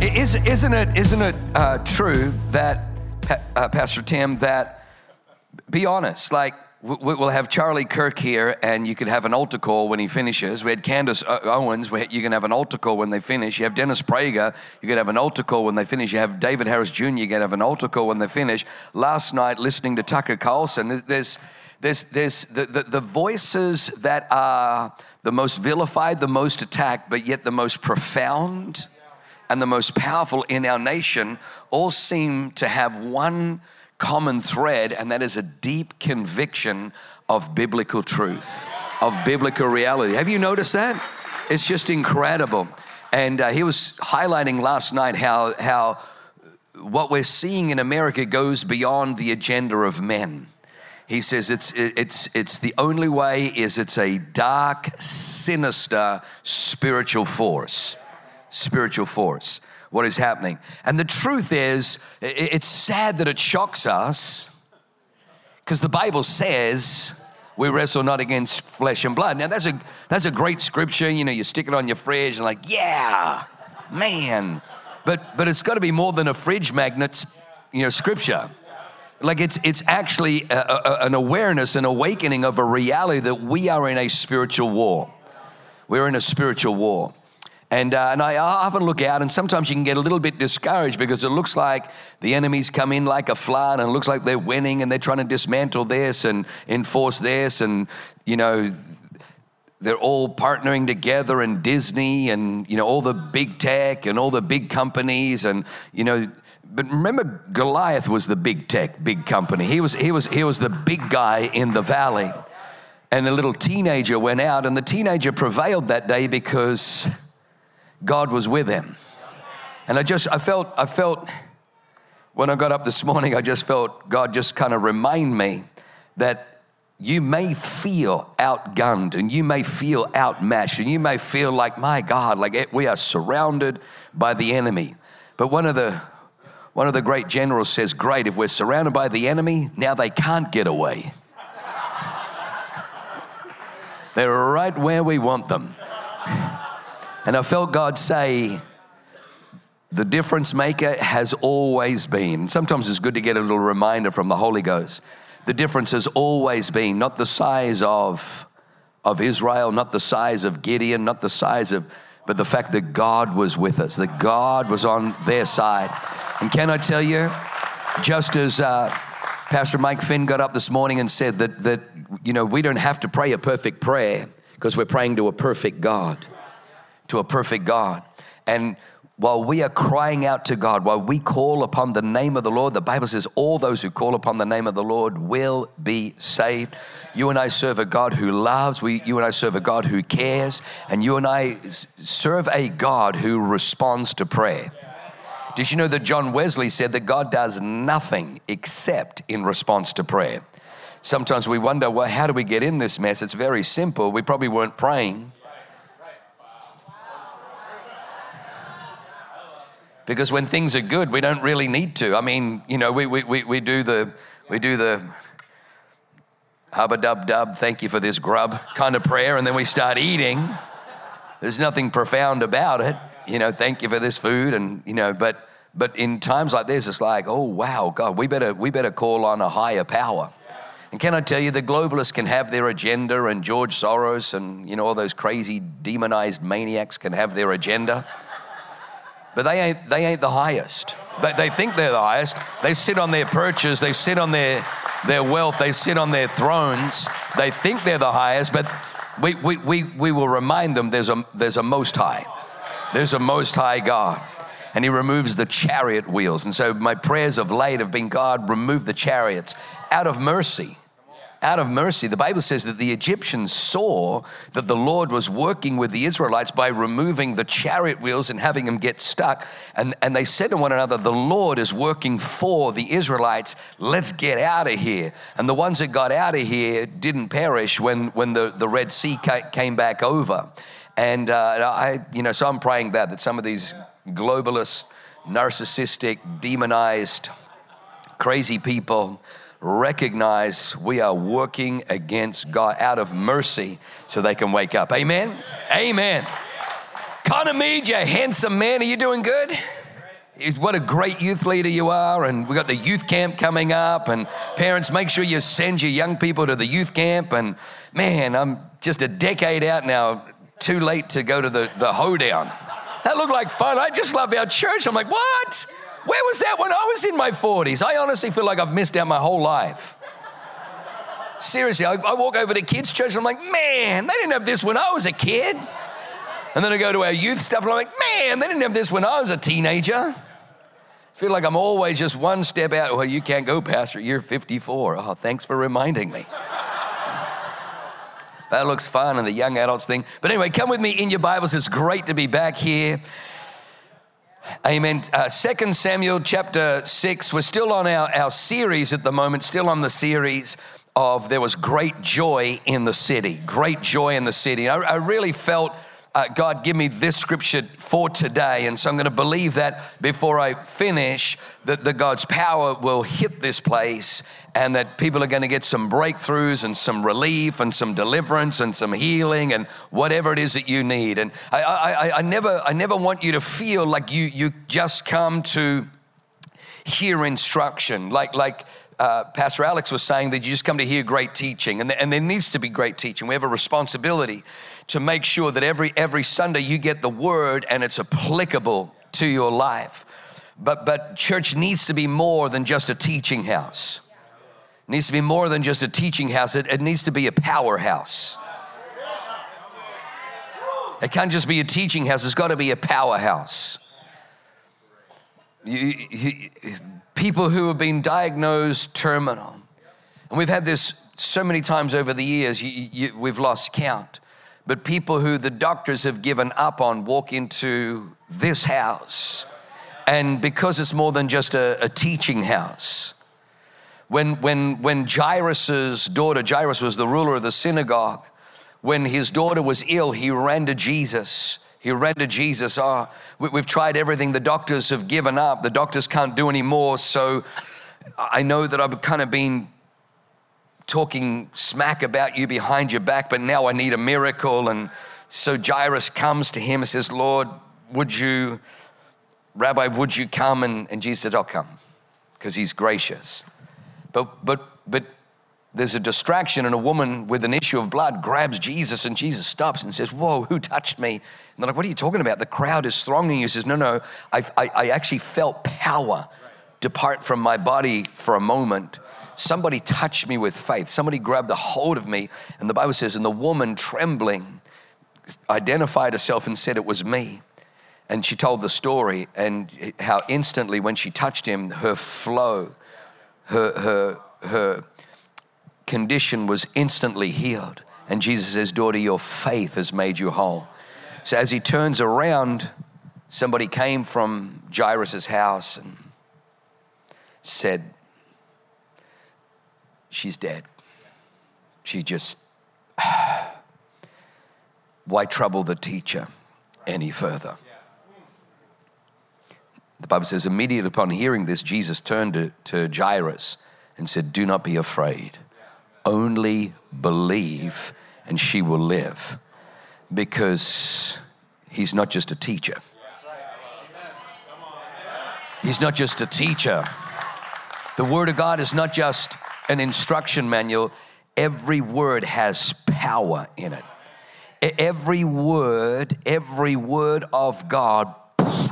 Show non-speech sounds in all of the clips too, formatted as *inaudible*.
Is, isn't it, isn't it uh, true that, uh, Pastor Tim, that, be honest, like we'll have Charlie Kirk here, and you could have an altar call when he finishes. We had Candace uh, Owens, you can have an altar call when they finish. You have Dennis Prager, you can have an altar call when they finish. You have David Harris Jr., you can have an altar call when they finish. Last night, listening to Tucker Carlson, there's, there's, there's the, the, the voices that are the most vilified, the most attacked, but yet the most profound and the most powerful in our nation all seem to have one common thread, and that is a deep conviction of biblical truth, of biblical reality. Have you noticed that? It's just incredible. And uh, he was highlighting last night how, how what we're seeing in America goes beyond the agenda of men. He says it's, it's, it's the only way is it's a dark, sinister spiritual force spiritual force, what is happening. And the truth is, it's sad that it shocks us because the Bible says we wrestle not against flesh and blood. Now, that's a, that's a great scripture. You know, you stick it on your fridge and, like, yeah, man. But, but it's got to be more than a fridge magnet's, you know, scripture. Like it's, it's actually a, a, an awareness, an awakening of a reality that we are in a spiritual war. We're in a spiritual war. And, uh, and I often look out, and sometimes you can get a little bit discouraged because it looks like the enemies come in like a flood, and it looks like they're winning, and they're trying to dismantle this and enforce this, and you know they're all partnering together, and Disney, and you know all the big tech, and all the big companies, and you know. But remember, Goliath was the big tech, big company. He was he was he was the big guy in the valley, and a little teenager went out, and the teenager prevailed that day because God was with him. And I just, I felt, I felt, when I got up this morning, I just felt God just kind of remind me that you may feel outgunned and you may feel outmatched and you may feel like, my God, like we are surrounded by the enemy. But one of the, one of the great generals says, Great, if we're surrounded by the enemy, now they can't get away. *laughs* They're right where we want them. And I felt God say, the difference maker has always been. Sometimes it's good to get a little reminder from the Holy Ghost. The difference has always been not the size of, of Israel, not the size of Gideon, not the size of, but the fact that God was with us, that God was on their side. And can I tell you, just as uh, Pastor Mike Finn got up this morning and said that, that, you know, we don't have to pray a perfect prayer because we're praying to a perfect God to a perfect God. And while we are crying out to God, while we call upon the name of the Lord, the Bible says all those who call upon the name of the Lord will be saved. You and I serve a God who loves, we, you and I serve a God who cares, and you and I serve a God who responds to prayer. Did you know that John Wesley said that God does nothing except in response to prayer? Sometimes we wonder, well, how do we get in this mess? It's very simple. We probably weren't praying. Because when things are good, we don't really need to. I mean, you know, we, we, we, we do the, we do the hubba dub dub, thank you for this grub kind of prayer, and then we start eating. There's nothing profound about it, you know, thank you for this food, and, you know, but, but in times like this, it's like, oh, wow, God, we better, we better call on a higher power. And can I tell you, the globalists can have their agenda, and George Soros and, you know, all those crazy demonized maniacs can have their agenda but they ain't, they ain't the highest. They, they think they're the highest. They sit on their perches, they sit on their, their wealth, they sit on their thrones. They think they're the highest, but we, we, we, we will remind them there's a, there's a most high. There's a most high God. And he removes the chariot wheels. And so my prayers of late have been God, remove the chariots out of mercy. Out of mercy, the Bible says that the Egyptians saw that the Lord was working with the Israelites by removing the chariot wheels and having them get stuck. And, and they said to one another, The Lord is working for the Israelites. Let's get out of here. And the ones that got out of here didn't perish when, when the, the Red Sea came back over. And uh, I, you know, so I'm praying that, that some of these globalist, narcissistic, demonized, crazy people recognize we are working against God out of mercy so they can wake up. Amen? Amen. Connor you handsome man, are you doing good? What a great youth leader you are, and we've got the youth camp coming up. And parents, make sure you send your young people to the youth camp. And man, I'm just a decade out now, too late to go to the, the hoedown. That looked like fun. I just love our church. I'm like, what? Where was that when I was in my 40s? I honestly feel like I've missed out my whole life. Seriously, I, I walk over to kids' church and I'm like, man, they didn't have this when I was a kid. And then I go to our youth stuff and I'm like, man, they didn't have this when I was a teenager. feel like I'm always just one step out. Well, you can't go, Pastor. You're 54. Oh, thanks for reminding me. that looks fun and the young adults thing. But anyway, come with me in your Bibles. It's great to be back here. Amen. Uh, 2 Samuel chapter 6. We're still on our, our series at the moment, still on the series of There Was Great Joy in the City. Great joy in the city. I, I really felt uh, God, give me this scripture for today. And so I'm going to believe that before I finish, that the God's power will hit this place and that people are going to get some breakthroughs and some relief and some deliverance and some healing and whatever it is that you need. And I, I, I never, I never want you to feel like you, you just come to hear instruction, like, like, uh, Pastor Alex was saying that you just come to hear great teaching, and, and there needs to be great teaching. We have a responsibility to make sure that every, every Sunday you get the word and it's applicable to your life. But, but church needs to be more than just a teaching house. It needs to be more than just a teaching house. It, it needs to be a powerhouse. It can't just be a teaching house. It's got to be a powerhouse. You, you, people who have been diagnosed terminal, and we've had this so many times over the years, you, we've lost count but people who the doctors have given up on walk into this house. And because it's more than just a, a teaching house, when, when, when Jairus' daughter, Jairus was the ruler of the synagogue, when his daughter was ill, he ran to Jesus. He ran to Jesus. Oh, we, we've tried everything. The doctors have given up. The doctors can't do any more. So I know that I've kind of been talking smack about you behind your back, but now I need a miracle. And so Jairus comes to him and says, Lord, would you, Rabbi, would you come? And, and Jesus says, I'll come because he's gracious. But, but, but there's a distraction, and a woman with an issue of blood grabs Jesus, and Jesus stops and says, Whoa, who touched me? And they're like, What are you talking about? The crowd is thronging you. He says, No, no, I, I actually felt power depart from my body for a moment somebody touched me with faith. Somebody grabbed a hold of me. And the Bible says, and the woman trembling identified herself and said it was me. And she told the story and how instantly when she touched him, her flow, her, her, her condition was instantly healed. And Jesus says, Daughter, your faith has made you whole. So as he turns around, somebody came from Jairus' house and said, she's dead. She just, *sighs* why trouble the teacher any further? The Bible says, immediately upon hearing this, Jesus turned to, to Jairus and said, Do not be afraid. Only believe, and she will live. Because he's not just a teacher. He's not just a teacher. The Word of God is not just an instruction manual, every word has power in it. Every word, every word of God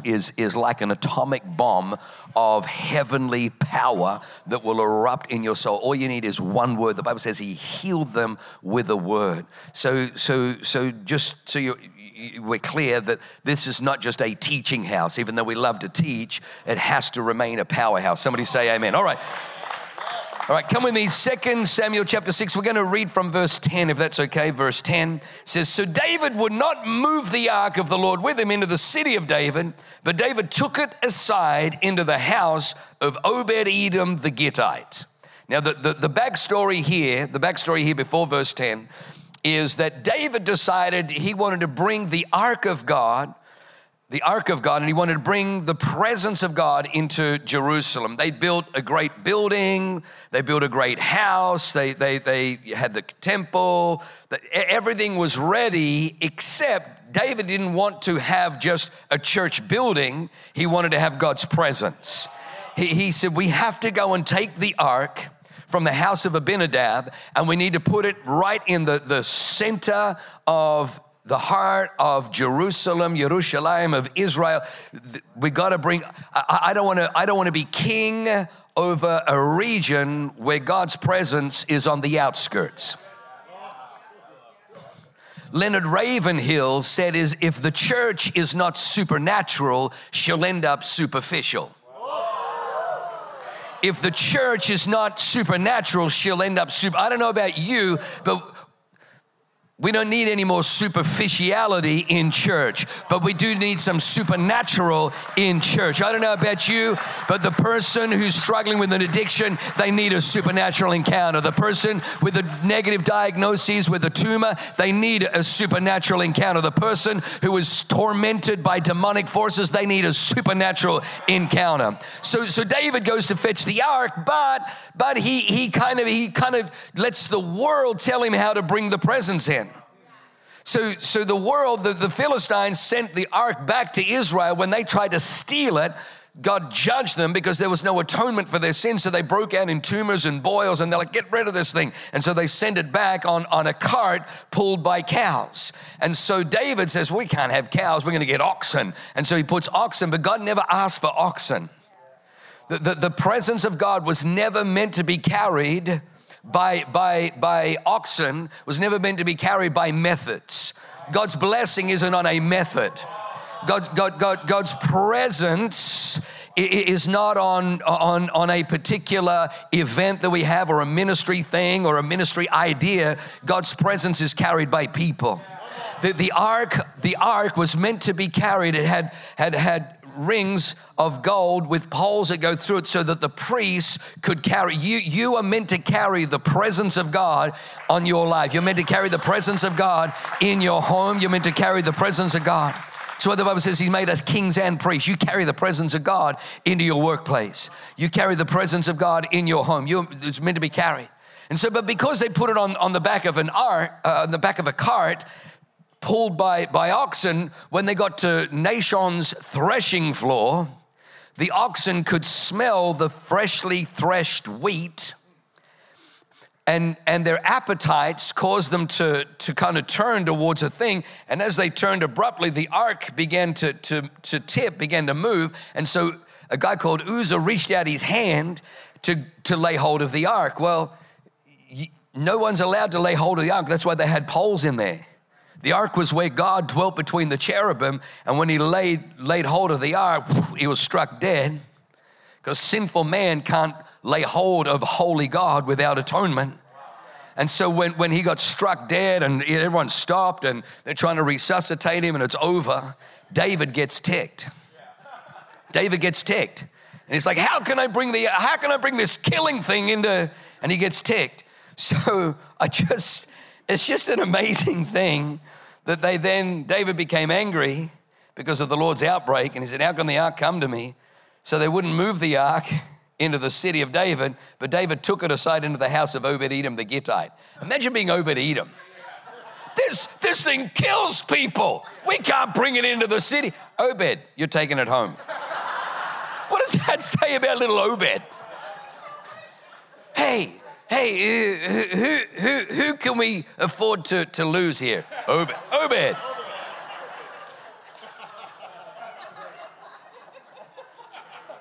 is, is like an atomic bomb of heavenly power that will erupt in your soul. All you need is one word. The Bible says he healed them with a word. So, so, so just so you we're clear that this is not just a teaching house. Even though we love to teach, it has to remain a powerhouse. Somebody say amen. All right. All right, come with me. Second Samuel chapter 6. We're going to read from verse 10, if that's okay. Verse 10 says, So David would not move the ark of the Lord with him into the city of David, but David took it aside into the house of Obed Edom the Gittite. Now, the, the, the backstory here, the backstory here before verse 10, is that David decided he wanted to bring the ark of God the ark of God and he wanted to bring the presence of God into Jerusalem. They built a great building, they built a great house, they, they, they had the temple, everything was ready except David didn't want to have just a church building, he wanted to have God's presence. He, he said, We have to go and take the ark from the house of Abinadab, and we need to put it right in the, the center of the heart of Jerusalem, Jerusalem of Israel. We got to bring. I, don't want to. I don't want to be king over a region where God's presence is on the outskirts. Leonard Ravenhill said is if the church is not supernatural, she'll end up superficial. If the church is not supernatural, she'll end up super. I don't know about you, but we don't need any more superficiality in church, but we do need some supernatural in church. I don't know about you, but the person who's struggling with an addiction, they need a supernatural encounter. The person with a negative diagnosis, with a tumor, they need a supernatural encounter. The person who is tormented by demonic forces, they need a supernatural encounter. So, so David goes to fetch the ark, but but he he kind of he kind of lets the world tell him how to bring the presence in. So, so the world, the, the Philistines sent the ark back to Israel when they tried to steal it. God judged them because there was no atonement for their sins. So they broke out in tumors and boils and they're like, get rid of this thing. And so they send it back on, on a cart pulled by cows. And so David says, we can't have cows, we're going to get oxen. And so he puts oxen, but God never asked for oxen. The, the, the presence of God was never meant to be carried by, by, by oxen was never meant to be carried by methods. God's blessing isn't on a method. God, God, God, God's presence is not on, on, on a particular event that we have or a ministry thing or a ministry idea. God's presence is carried by people. The, the ark, the ark was meant to be carried. It had, had, had rings of gold with poles that go through it so that the priests could carry you you are meant to carry the presence of God on your life you're meant to carry the presence of God in your home you're meant to carry the presence of God so what the Bible says, He made us kings and priests. You carry the presence of God into your workplace. You carry the presence of God in your home. You're, it's meant to be carried. And so, but because they put it on, on the back of an ark, uh, on the back of a cart, pulled by, by oxen, when they got to Nachon's threshing floor, the oxen could smell the freshly threshed wheat and, and their appetites caused them to, to kind of turn towards a thing. And as they turned abruptly, the ark began to, to, to tip, began to move. And so a guy called Uzzah reached out his hand to, to lay hold of the ark. Well, no one's allowed to lay hold of the ark. That's why they had poles in there. The ark was where God dwelt between the cherubim, and when he laid, laid hold of the ark, he was struck dead. Because sinful man can't lay hold of holy God without atonement. And so when, when he got struck dead and everyone stopped and they're trying to resuscitate him and it's over, David gets ticked. David gets ticked. And he's like, How can I bring the how can I bring this killing thing into and he gets ticked. *laughs* So I just it's just an amazing *laughs* thing that they then, David became angry because of the Lord's outbreak, and he said, How can the ark come to me? So they wouldn't move the ark into the city of David, but David took it aside into the house of Obed Edom the Gittite. Imagine being Obed Edom. This, this thing kills people. We can't bring it into the city. Obed, you're taking it home. What does that *laughs* say about little Obed? Hey, hey, uh, who, who, who, who can we afford to, to lose here? Obed. Obed.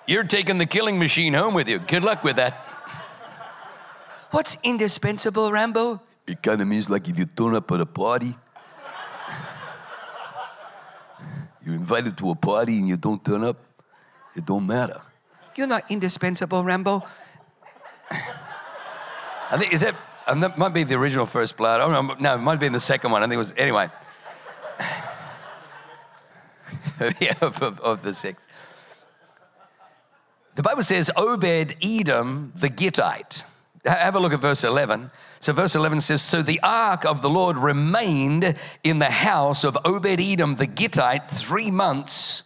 You're taking the killing machine home with you. Good luck with that. What's indispensable, Rambo? It kind of means like if you turn up at a party, you're invited to a party and you don't turn up, it don't matter. You're not indispensable, Rambo. I think, is that, um, that might be the original first blood. Oh, no, no, it might have been the second one. I think it was, anyway. *laughs* yeah, of, of, of the six. The Bible says Obed Edom the Gittite. Have a look at verse 11. So, verse 11 says, So the ark of the Lord remained in the house of Obed Edom the Gittite three months,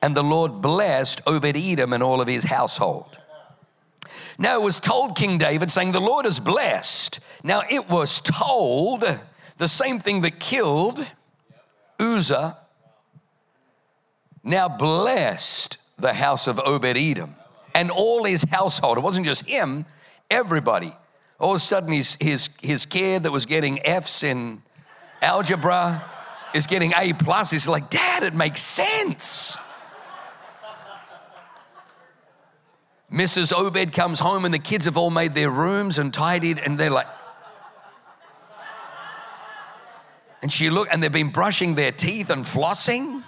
and the Lord blessed Obed Edom and all of his household. Now, it was told King David, saying, The Lord is blessed. Now, it was told the same thing that killed Uzzah, now blessed the house of Obed Edom and all his household. It wasn't just him, everybody. All of a sudden, his, his, his kid that was getting F's in algebra is getting A plus. He's like, Dad, it makes sense. Mrs. Obed comes home and the kids have all made their rooms and tidied, and they're like, and she look, and they've been brushing their teeth and flossing.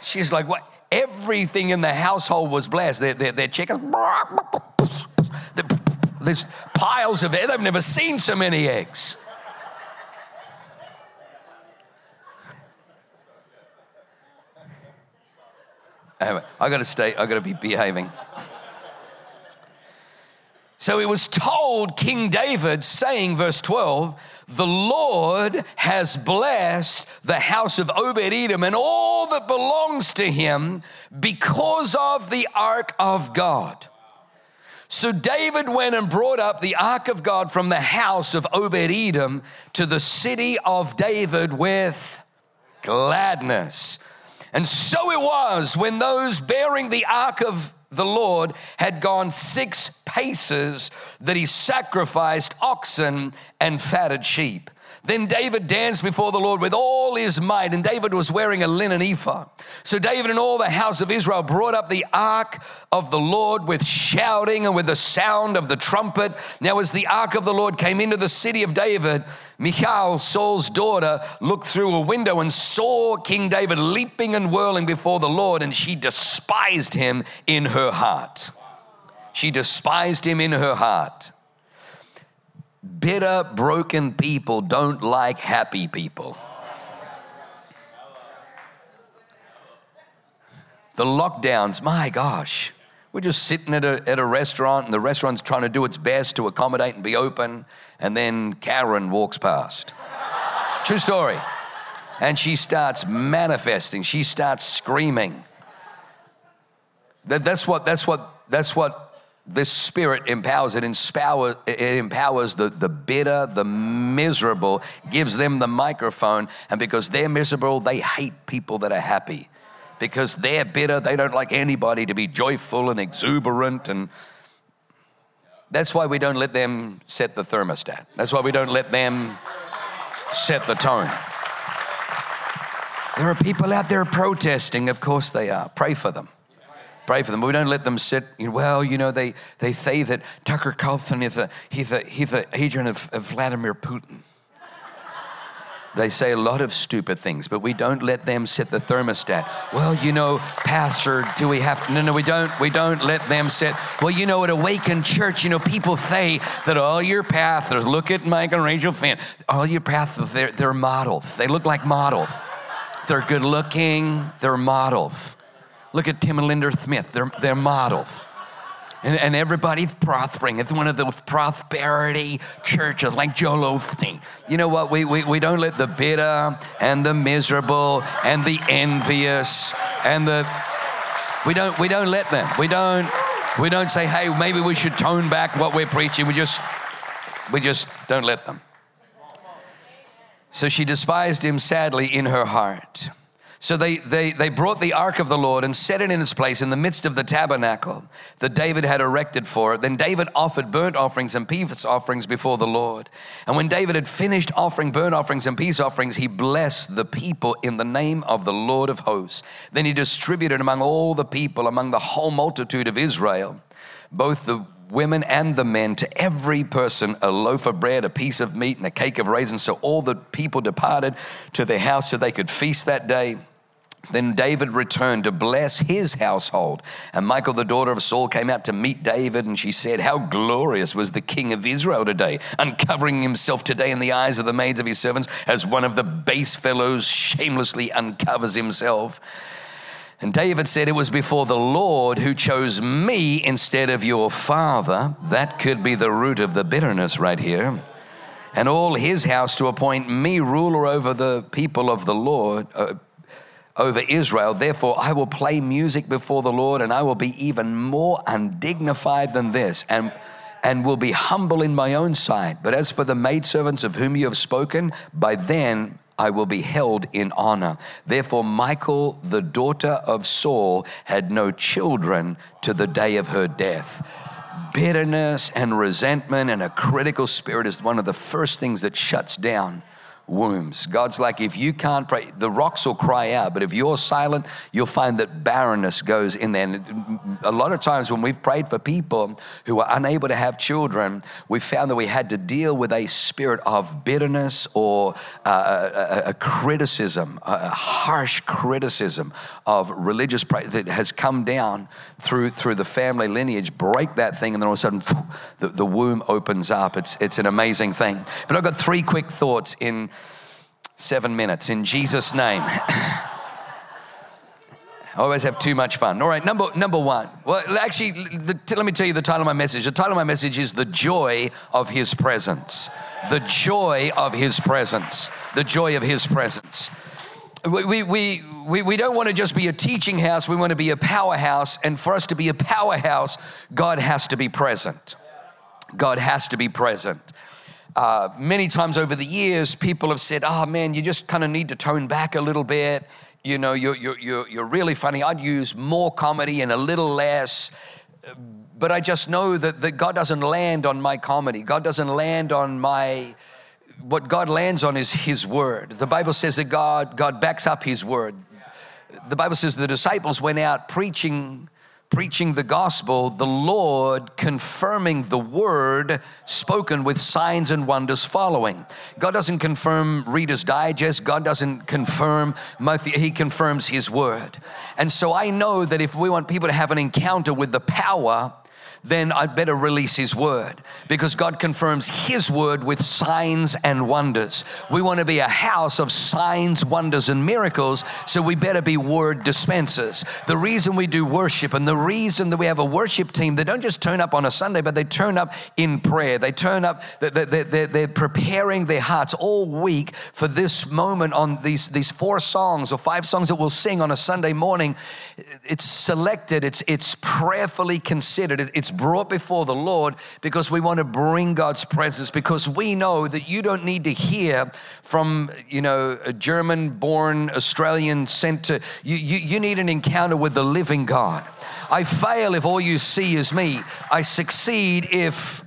She's like, what? Everything in the household was blessed. Their, their, their chickens, there's piles of eggs. They've never seen so many eggs. I got to stay, I got to be behaving. So it was told King David, saying, verse 12, the Lord has blessed the house of Obed Edom and all that belongs to him because of the ark of God. So David went and brought up the ark of God from the house of Obed Edom to the city of David with gladness. And so it was when those bearing the ark of the Lord had gone six paces that he sacrificed oxen and fatted sheep. Then David danced before the Lord with all his might, and David was wearing a linen ephod. So David and all the house of Israel brought up the ark of the Lord with shouting and with the sound of the trumpet. Now, as the ark of the Lord came into the city of David, Michal, Saul's daughter, looked through a window and saw King David leaping and whirling before the Lord, and she despised him in her heart. She despised him in her heart. Bitter, broken people don't like happy people. The lockdowns, my gosh. We're just sitting at a, at a restaurant and the restaurant's trying to do its best to accommodate and be open, and then Karen walks past. True story. And she starts manifesting, she starts screaming. That, that's what, that's what, that's what this spirit empowers it empowers it empowers the, the bitter the miserable gives them the microphone and because they're miserable they hate people that are happy. Because they're bitter they don't like anybody to be joyful and exuberant and that's why we don't let them set the thermostat. That's why we don't let them set the tone. There are people out there protesting of course they are. Pray for them pray for them. But we don't let them sit, you know, well, you know, they, they say that Tucker Carlson is a, he's, a, he's a agent of, of Vladimir Putin. They say a lot of stupid things, but we don't let them set the thermostat. Well, you know, Pastor, do we have to? No, no, we don't. We don't let them set. Well, you know, at Awakened Church, you know, people say that all your pastors, look at Mike and Rachel Fan, all your pastors, they're, they're models. They look like models. They're good looking, they're models. Look at Tim and Linda Smith, they're, they're models. And, and everybody's prospering. It's one of those prosperity churches like Joel Osteen. You know what? We, we, we don't let the bitter and the miserable and the envious and the we don't we don't let them. We don't we don't say, hey, maybe we should tone back what we're preaching. We just we just don't let them. So she despised him sadly in her heart. So they, they, they brought the ark of the Lord and set it in its place in the midst of the tabernacle that David had erected for it. Then David offered burnt offerings and peace offerings before the Lord. And when David had finished offering burnt offerings and peace offerings, he blessed the people in the name of the Lord of hosts. Then he distributed among all the people, among the whole multitude of Israel, both the women and the men, to every person a loaf of bread, a piece of meat, and a cake of raisins. So all the people departed to their house so they could feast that day. Then David returned to bless his household. And Michal, the daughter of Saul, came out to meet David, and she said, How glorious was the king of Israel today, uncovering himself today in the eyes of the maids of his servants, as one of the base fellows shamelessly uncovers himself. And David said, It was before the Lord who chose me instead of your father. That could be the root of the bitterness right here. And all his house to appoint me ruler over the people of the Lord. Uh, over Israel. Therefore, I will play music before the Lord, and I will be even more undignified than this, and, and will be humble in my own sight. But as for the maidservants of whom you have spoken, by then I will be held in honor. Therefore, Michal, the daughter of Saul, had no children to the day of her death. Bitterness and resentment and a critical spirit is one of the first things that shuts down wombs. God's like, if you can't pray, the rocks will cry out, but if you're silent, you'll find that barrenness goes in there. And a lot of times when we've prayed for people who are unable to have children, we found that we had to deal with a spirit of bitterness or uh, a, a, criticism, a harsh criticism of religious prayer that has come down through, through the family lineage. Break that thing, and then all of a sudden, the, the womb opens up. It's, it's an amazing thing. But I've got three quick thoughts in seven minutes in Jesus' name. *coughs* I always have too much fun. All right, number number one. Well, actually, the, let me tell you the title of my message. The title of my message is "The Joy of His Presence." The joy of His presence. The joy of His presence. We, we, we, we, don't want to just be a teaching house, we want to be a powerhouse. And for us to be a powerhouse, God has to be present. God has to be present. Uh, many times over the years, people have said, oh man, you just kind of need to tone back a little bit. You know, you're, you're, you're really funny. I'd use more comedy and a little less. But I just know that, that God doesn't land on my comedy. God doesn't land on my, what God lands on is His word. The Bible says that God, God backs up His word. The Bible says the disciples went out preaching preaching the gospel, the Lord confirming the word spoken with signs and wonders following. God doesn't confirm Reader's Digest, God doesn't confirm He confirms His word. And so I know that if we want people to have an encounter with the power, then I'd better release His word because God confirms His word with signs and wonders. We want to be a house of signs, wonders, and miracles, so we better be word dispensers. The reason we do worship and the reason that we have a worship team, they don't just turn up on a Sunday, but they turn up in prayer. They turn up, they're preparing their hearts all week for this moment on these, these four songs or five songs that we'll sing on a Sunday morning. It's selected, it's, it's prayerfully considered, it's brought before the Lord because we want to bring God's presence because we know that you don't need to hear from, you know, a German born Australian sent to, you, you, you need an encounter with the living God. I fail if all you see is me. I succeed if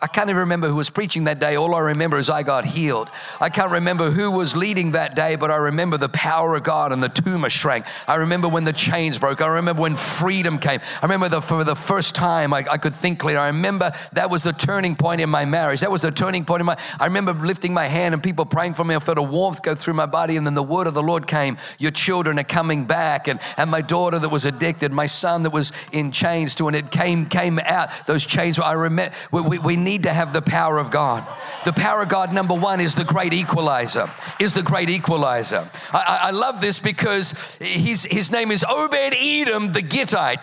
I can't even remember who was preaching that day. All I remember is I got healed. I can't remember who was leading that day, but I remember the power of God and the tumor shrank. I remember when the chains broke. I remember when freedom came. I remember the, for the first time I, I could think clear. I remember that was the turning point in my marriage. That was the turning point in my. I remember lifting my hand and people praying for me. I felt a warmth go through my body, and then the word of the Lord came. Your children are coming back, and and my daughter that was addicted, my son that was in chains to, and it came came out. Those chains. Were. I remember. We, we, we need to have the power of God. The power of God, number one, is the great equalizer. Is the great equalizer. I, I love this because his, his name is Obed Edom the Gittite.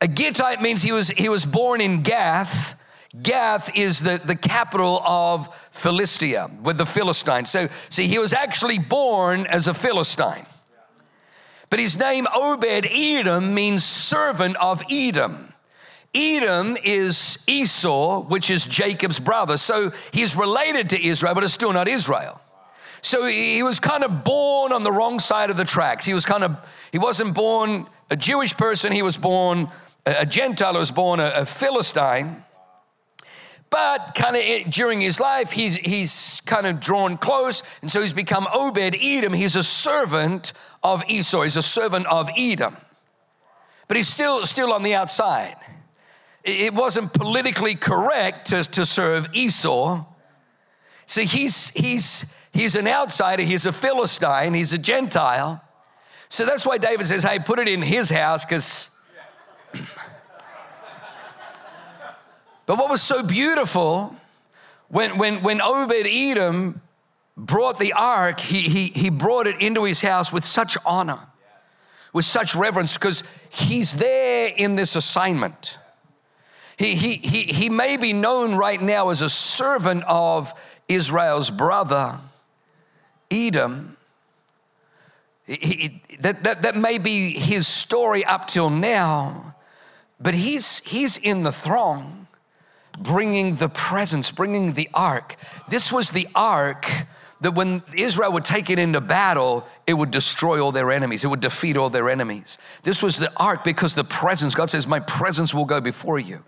A Gittite means he was, he was born in Gath. Gath is the, the capital of Philistia, with the Philistines. So, see, he was actually born as a Philistine. But his name, Obed Edom, means servant of Edom. Edom is Esau, which is Jacob's brother. So he's related to Israel, but it's still not Israel. So he was kind of born on the wrong side of the tracks. He was kind of, he wasn't born a Jewish person, he was born a Gentile, he was born a, a Philistine. But kind of during his life, he's, he's kind of drawn close, and so he's become Obed Edom. He's a servant of Esau, he's a servant of Edom. But he's still, still on the outside it wasn't politically correct to, to serve Esau. See, he's, he's, he's an outsider, he's a Philistine, he's a Gentile. So that's why David says, hey, put it in his house because. *laughs* but what was so beautiful when, when, when Obed Edom brought the ark, he, he, he brought it into his house with such honor, with such reverence, because he's there in this assignment. He, he, he, he may be known right now as a servant of Israel's brother, Edom. He, that, that, that may be his story up till now, but he's, he's in the throng bringing the presence, bringing the ark. This was the ark that when Israel would take it into battle, it would destroy all their enemies. It would defeat all their enemies. This was the ark because the presence, God says, My presence will go before you.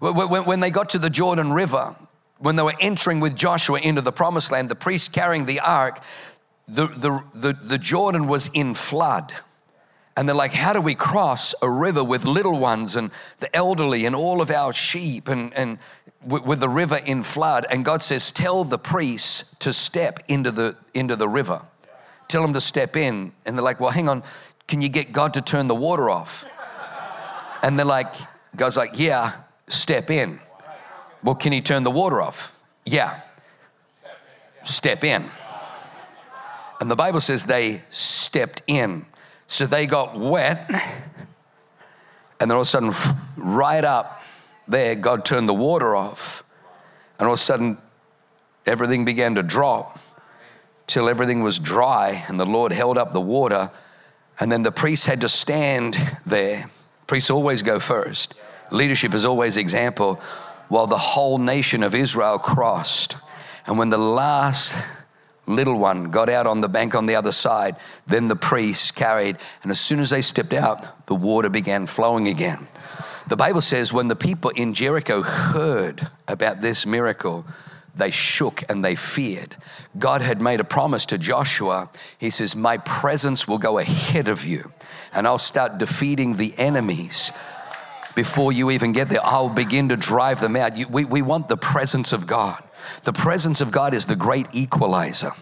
When they got to the Jordan River, when they were entering with Joshua into the promised land, the priests carrying the ark, the, the, the, the Jordan was in flood. And they're like, how do we cross a river with little ones and the elderly and all of our sheep and, and with the river in flood? And God says, tell the priests to step into the, into the river. Tell them to step in. And they're like, well, hang on, can you get God to turn the water off? And they're like, God's like, yeah, step in. Well, can he turn the water off? Yeah. Step in. And the Bible says they stepped in. So they got wet, and then all of a sudden, right up there, God turned the water off, and all of a sudden, everything began to drop till everything was dry, and the Lord held up the water, and then the priests had to stand there. Priests always go first. Leadership is always example, while the whole nation of Israel crossed. And when the last little one got out on the bank on the other side. Then the priests carried, and as soon as they stepped out, the water began flowing again. The Bible says when the people in Jericho heard about this miracle, they shook and they feared. God had made a promise to Joshua. He says, My presence will go ahead of you, and I'll start defeating the enemies before you even get there. I'll begin to drive them out. we, we want the presence of God. The presence of God is the great equalizer.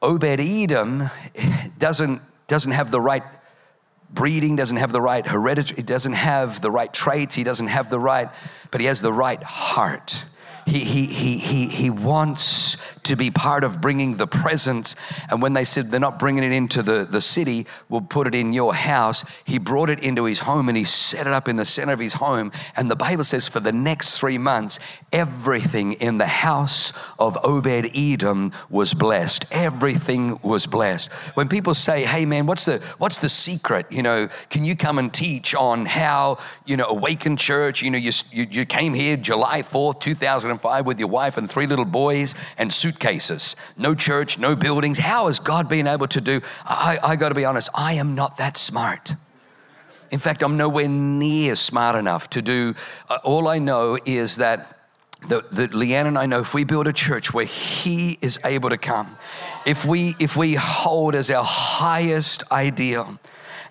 Obed Edom doesn't, doesn't have the right breeding, doesn't have the right heredity, he doesn't have the right traits, he doesn't have the right, but he has the right heart. He, he, he, he, he wants to be part of bringing the presence. And when they said they're not bringing it into the, the city, we'll put it in your house, he brought it into his home and he set it up in the center of his home. And the Bible says for the next three months, everything in the house of Obed Edom was blessed. Everything was blessed. When people say, hey man, what's the, what's the secret? You know, can you come and teach on how, you know, Awaken Church, you know, you, you, you came here July 4th, 2005 with your wife and three little boys and suitcases. No church, no buildings. How has God been able to do? I, I got to be honest, I am not that smart. In fact, I'm nowhere near smart enough to do. Uh, all I know is that that, that Leanne and I know if we build a church where He is able to come, if we if we hold as our highest ideal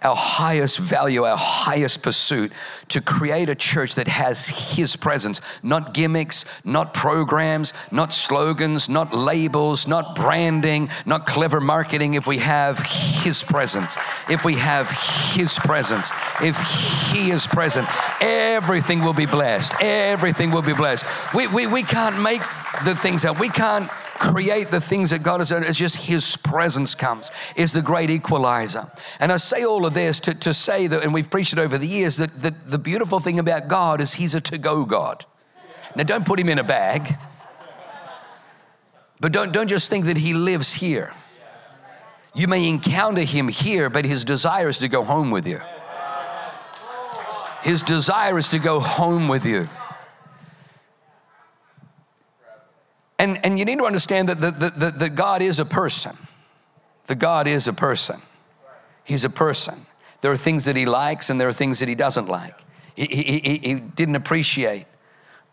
our highest value, our highest pursuit to create a church that has His presence, not gimmicks, not programs, not slogans, not labels, not branding, not clever marketing. If we have His presence, if we have His presence, if He is present, everything will be blessed. Everything will be blessed. We, we, we can't make the things up. We can't create the things that God has done. It's just His presence comes, is the great equalizer. And I say all of this to, to say that, and we've preached it over the years, that, that the beautiful thing about God is He's a to go God. Now, don't put Him in a bag, but don't, don't just think that He lives here. You may encounter Him here, but His desire is to go home with you. His desire is to go home with you. And, and you need to understand that the, the, the, the God is a person. The God is a person. He's a person. There are things that he likes and there are things that he doesn't like. He, he, he, didn't appreciate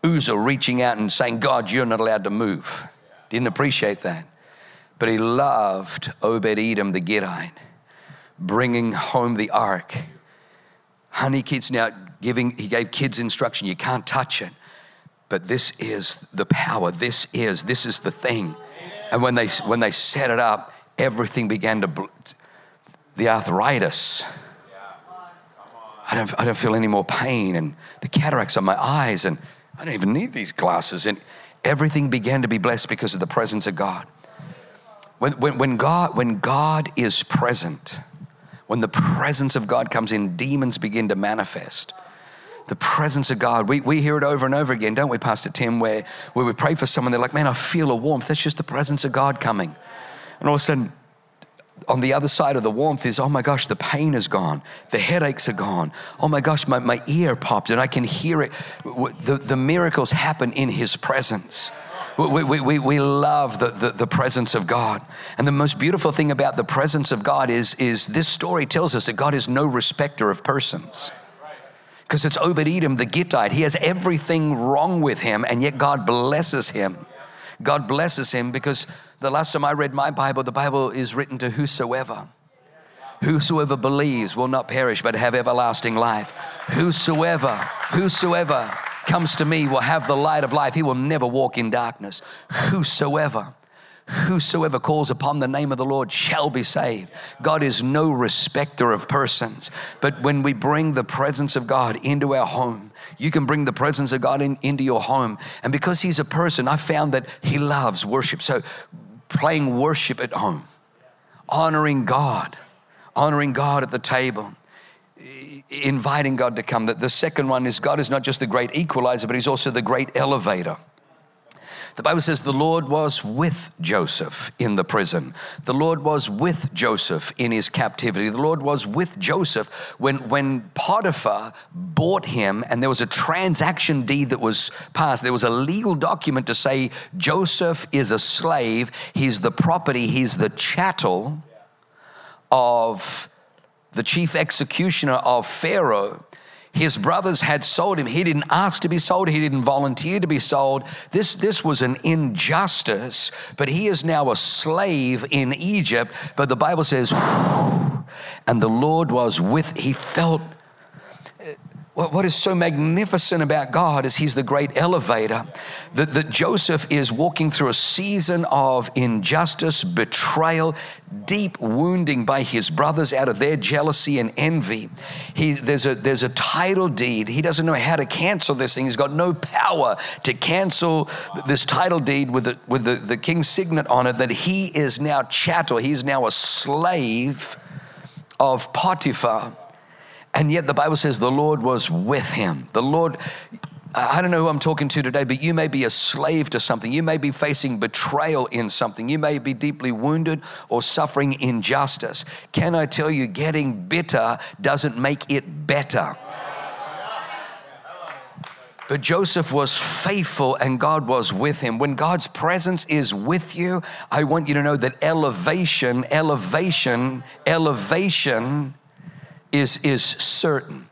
Uzzah reaching out and saying, God, you're not allowed to move. Didn't appreciate that. But he loved Obed Edom the Gittite, bringing home the ark. Honey, kids now giving, he gave kids instruction, you can't touch it but this is the power. This is, this is the thing. And when they, when they set it up, everything began to, the arthritis. I don't, I don't feel any more pain and the cataracts on my eyes, and I don't even need these glasses. And everything began to be blessed because of the presence of God. When, when, when, God, when God is present, when the presence of God comes in, demons begin to manifest. The presence of God. We, we hear it over and over again, don't we, Pastor Tim, where, where we pray for someone, they're like, man, I feel a warmth. That's just the presence of God coming. And all of a sudden, on the other side of the warmth is, oh my gosh, the pain is gone. The headaches are gone. Oh my gosh, my, my ear popped and I can hear it. The, the miracles happen in His presence. We, we, we, we love the, the, the, presence of God. And the most beautiful thing about the presence of God is, is this story tells us that God is no respecter of persons. Because it's Obed Edom the Gittite. He has everything wrong with him, and yet God blesses him. God blesses him because the last time I read my Bible, the Bible is written to whosoever. Whosoever believes will not perish but have everlasting life. Whosoever, whosoever comes to me will have the light of life. He will never walk in darkness. Whosoever, whosoever calls upon the name of the Lord shall be saved. God is no respecter of persons. But when we bring the presence of God into our home, you can bring the presence of God in, into your home. And because He's a person, I found that He loves worship. So playing worship at home, honoring God, honoring God at the table inviting God to come. The second one is God is not just the great equalizer, but He's also the great elevator. The Bible says the Lord was with Joseph in the prison. The Lord was with Joseph in his captivity. The Lord was with Joseph when, when Potiphar bought him and there was a transaction deed that was passed. There was a legal document to say Joseph is a slave, he's the property, he's the chattel of the chief executioner of Pharaoh, his brothers had sold him. He didn't ask to be sold, he didn't volunteer to be sold. This, this was an injustice, but he is now a slave in Egypt. But the Bible says, and the Lord was with, he felt what is so magnificent about God is He's the great elevator. That, that Joseph is walking through a season of injustice, betrayal, deep wounding by his brothers out of their jealousy and envy. He, there's, a, there's a title deed. He doesn't know how to cancel this thing. He's got no power to cancel this title deed with, the, with the, the king's signet on it that he is now chattel. He's now a slave of Potiphar. And yet the Bible says the Lord was with him. The Lord, I don't know who I'm talking to today, but you may be a slave to something. You may be facing betrayal in something. You may be deeply wounded or suffering injustice. Can I tell you, getting bitter doesn't make it better. But Joseph was faithful and God was with him. When God's presence is with you, I want you to know that elevation, elevation, elevation is, is certain.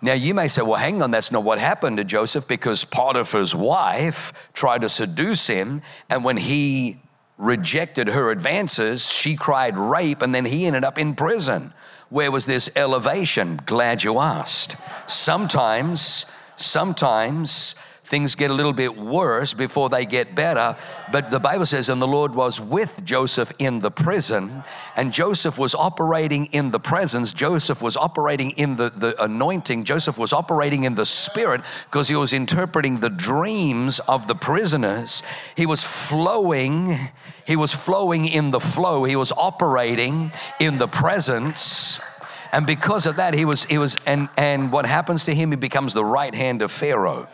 Now, you may say, well, hang on, that's not what happened to Joseph because Potiphar's wife tried to seduce him, and when he rejected her advances, she cried rape, and then he ended up in prison. Where was this elevation? Glad you asked. Sometimes, sometimes things get a little bit worse before they get better. But the Bible says, and the Lord was with Joseph in the prison, and Joseph was operating in the presence. Joseph was operating in the, the anointing. Joseph was operating in the spirit because he was interpreting the dreams of the prisoners. He was flowing, he was flowing in the flow, he was operating in the presence and because of that he was he was and and what happens to him he becomes the right hand of pharaoh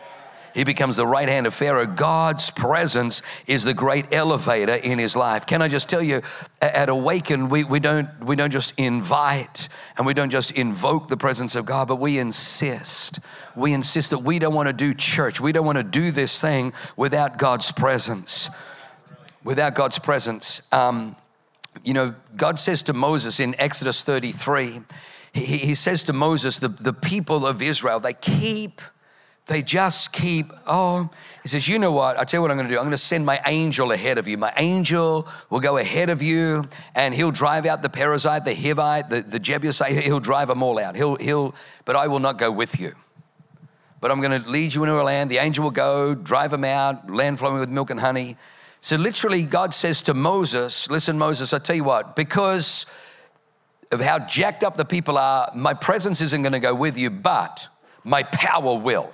he becomes the right hand of Pharaoh. God's presence is the great elevator in his life. Can I just tell you, at Awaken, we, we, don't, we don't just invite and we don't just invoke the presence of God, but we insist. We insist that we don't want to do church. We don't want to do this thing without God's presence. Without God's presence. Um, you know, God says to Moses in Exodus 33, he, he says to Moses, the, the people of Israel, they keep they just keep, oh, he says, you know what? I'll tell you what I'm going to do. I'm going to send my angel ahead of you. My angel will go ahead of you and he'll drive out the Perizzite, the Hivite, the, the Jebusite. He'll drive them all out. He'll, he'll, but I will not go with you. But I'm going to lead you into a land. The angel will go, drive them out, land flowing with milk and honey. So literally, God says to Moses, listen, Moses, I tell you what, because of how jacked up the people are, my presence isn't going to go with you, but my power will.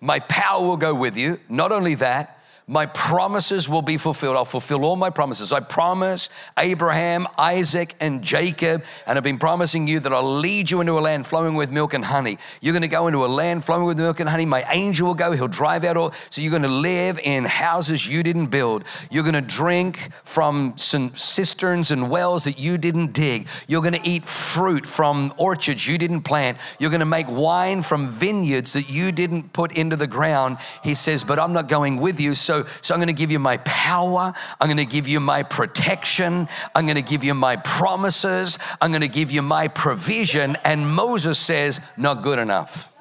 My power will go with you. Not only that, my promises will be fulfilled. I'll fulfill all my promises. I promise Abraham, Isaac, and Jacob, and I've been promising you that I'll lead you into a land flowing with milk and honey. You're going to go into a land flowing with milk and honey. My angel will go, he'll drive out all. So you're going to live in houses you didn't build. You're going to drink from some cisterns and wells that you didn't dig. You're going to eat fruit from orchards you didn't plant. You're going to make wine from vineyards that you didn't put into the ground. He says, But I'm not going with you. So so, I'm going to give you my power. I'm going to give you my protection. I'm going to give you my promises. I'm going to give you my provision. And Moses says, not good enough.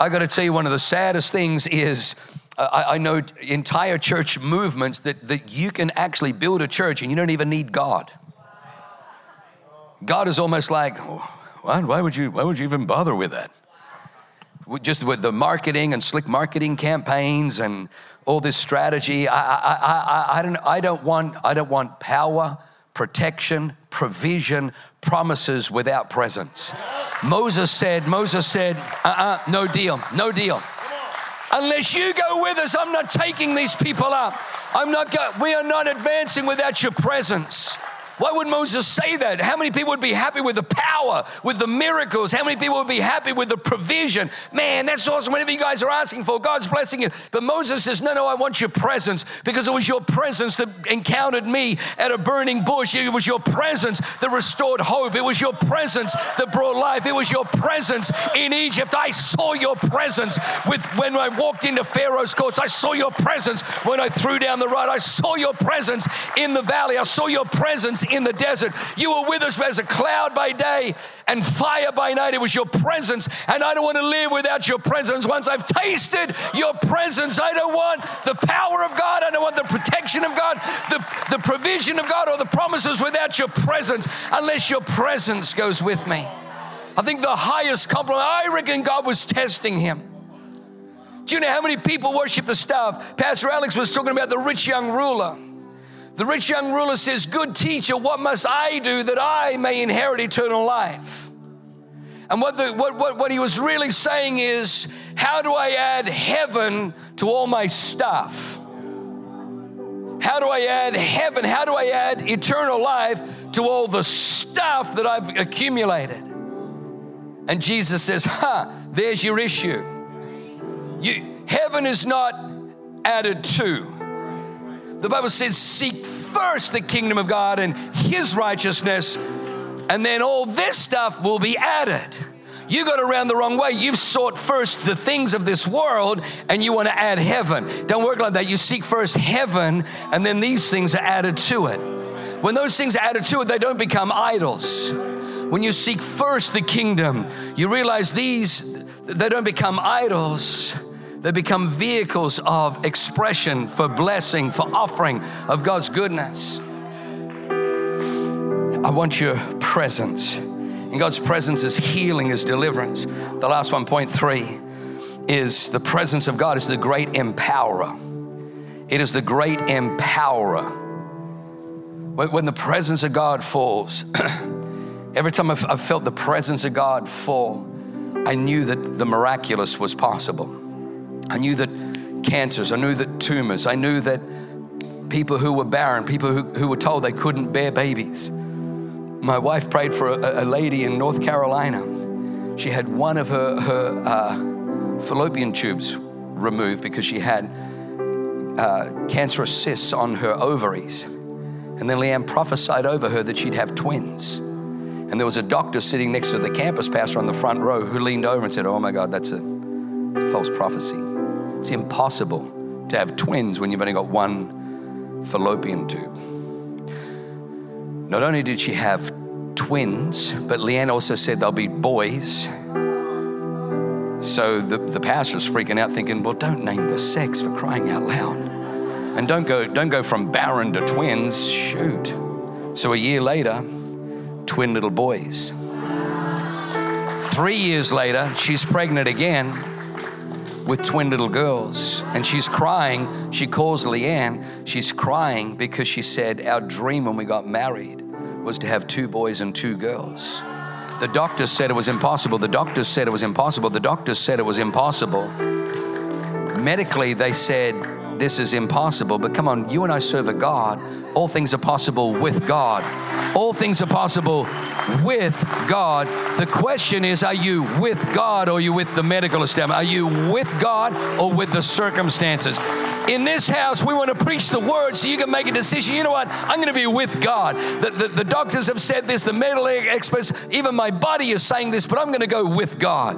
I got to tell you, one of the saddest things is I, I, know entire church movements that, that you can actually build a church and you don't even need God. God is almost like, why, why, would, you, why would you even bother with that? Just with the marketing and slick marketing campaigns and all this strategy. I, I, I, I, don't, I, don't want, I don't want power, protection, provision, promises without presence. Moses said, Moses said, uh-uh, no deal, no deal. Unless you go with us, I'm not taking these people up. I'm not go- we are not advancing without your presence. Why would Moses say that? How many people would be happy with the power, with the miracles? How many people would be happy with the provision? Man, that's awesome. Whatever you guys are asking for, God's blessing you. But Moses says, No, no, I want your presence because it was your presence that encountered me at a burning bush. It was your presence that restored hope. It was your presence that brought life. It was your presence in Egypt. I saw your presence with when I walked into Pharaoh's courts. I saw your presence when I threw down the rod. I saw your presence in the valley. I saw your presence in the desert. You were with us as a cloud by day and fire by night. It was your presence. And I don't want to live without your presence. Once I've tasted your presence, I don't want the power of God. I don't want the protection of God, the, the provision of God, or the promises without your presence, unless your presence goes with me. I think the highest compliment, I reckon God was testing him. Do you know how many people worship the staff? Pastor Alex was talking about the rich young ruler. The rich young ruler says, Good teacher, what must I do that I may inherit eternal life? And what, the, what, what, what he was really saying is, How do I add heaven to all my stuff? How do I add heaven? How do I add eternal life to all the stuff that I've accumulated? And Jesus says, Ha, huh, there's your issue. You, heaven is not added to. The Bible says, Seek first the kingdom of God and his righteousness, and then all this stuff will be added. You got around the wrong way. You've sought first the things of this world and you want to add heaven. Don't work like that. You seek first heaven and then these things are added to it. When those things are added to it, they don't become idols. When you seek first the kingdom, you realize these, they don't become idols they become vehicles of expression for blessing, for offering of God's goodness. I want your presence. And God's presence is healing, is deliverance. The last one, point three, is the presence of God is the great empowerer. It is the great empowerer. When, the presence of God falls, *clears throat* every time I've, I've felt the presence of God fall, I knew that the miraculous was possible. I knew that cancers, I knew that tumors, I knew that people who were barren, people who, who were told they couldn't bear babies. My wife prayed for a, a lady in North Carolina. She had one of her, her uh, fallopian tubes removed because she had uh, cancerous cysts on her ovaries. And then Leanne prophesied over her that she'd have twins. And there was a doctor sitting next to the campus pastor on the front row who leaned over and said, Oh my God, that's a false prophecy. It's impossible to have twins when you've only got one fallopian tube. Not only did she have twins, but Leanne also said they'll be boys. So the, the pastor's freaking out, thinking, well, don't name the sex for crying out loud. And don't go, don't go from barren to twins. Shoot. So a year later, twin little boys. Three years later, she's pregnant again with twin little girls. And she's crying. She calls Leanne. She's crying because she said, Our dream when we got married was to have two boys and two girls. The doctors said it was impossible. The doctors said it was impossible. The doctors said it was impossible. Medically, they said, This is impossible. But come on, you and I serve a God. All things are possible with God. All things are possible with God. The question is, are you with God or are you with the medical establishment? Are you with God or with the circumstances? In this house, we want to preach the word so you can make a decision. You know what? I'm going to be with God. The, the, the doctors have said this, the medical experts, even my body is saying this, but I'm going to go with God.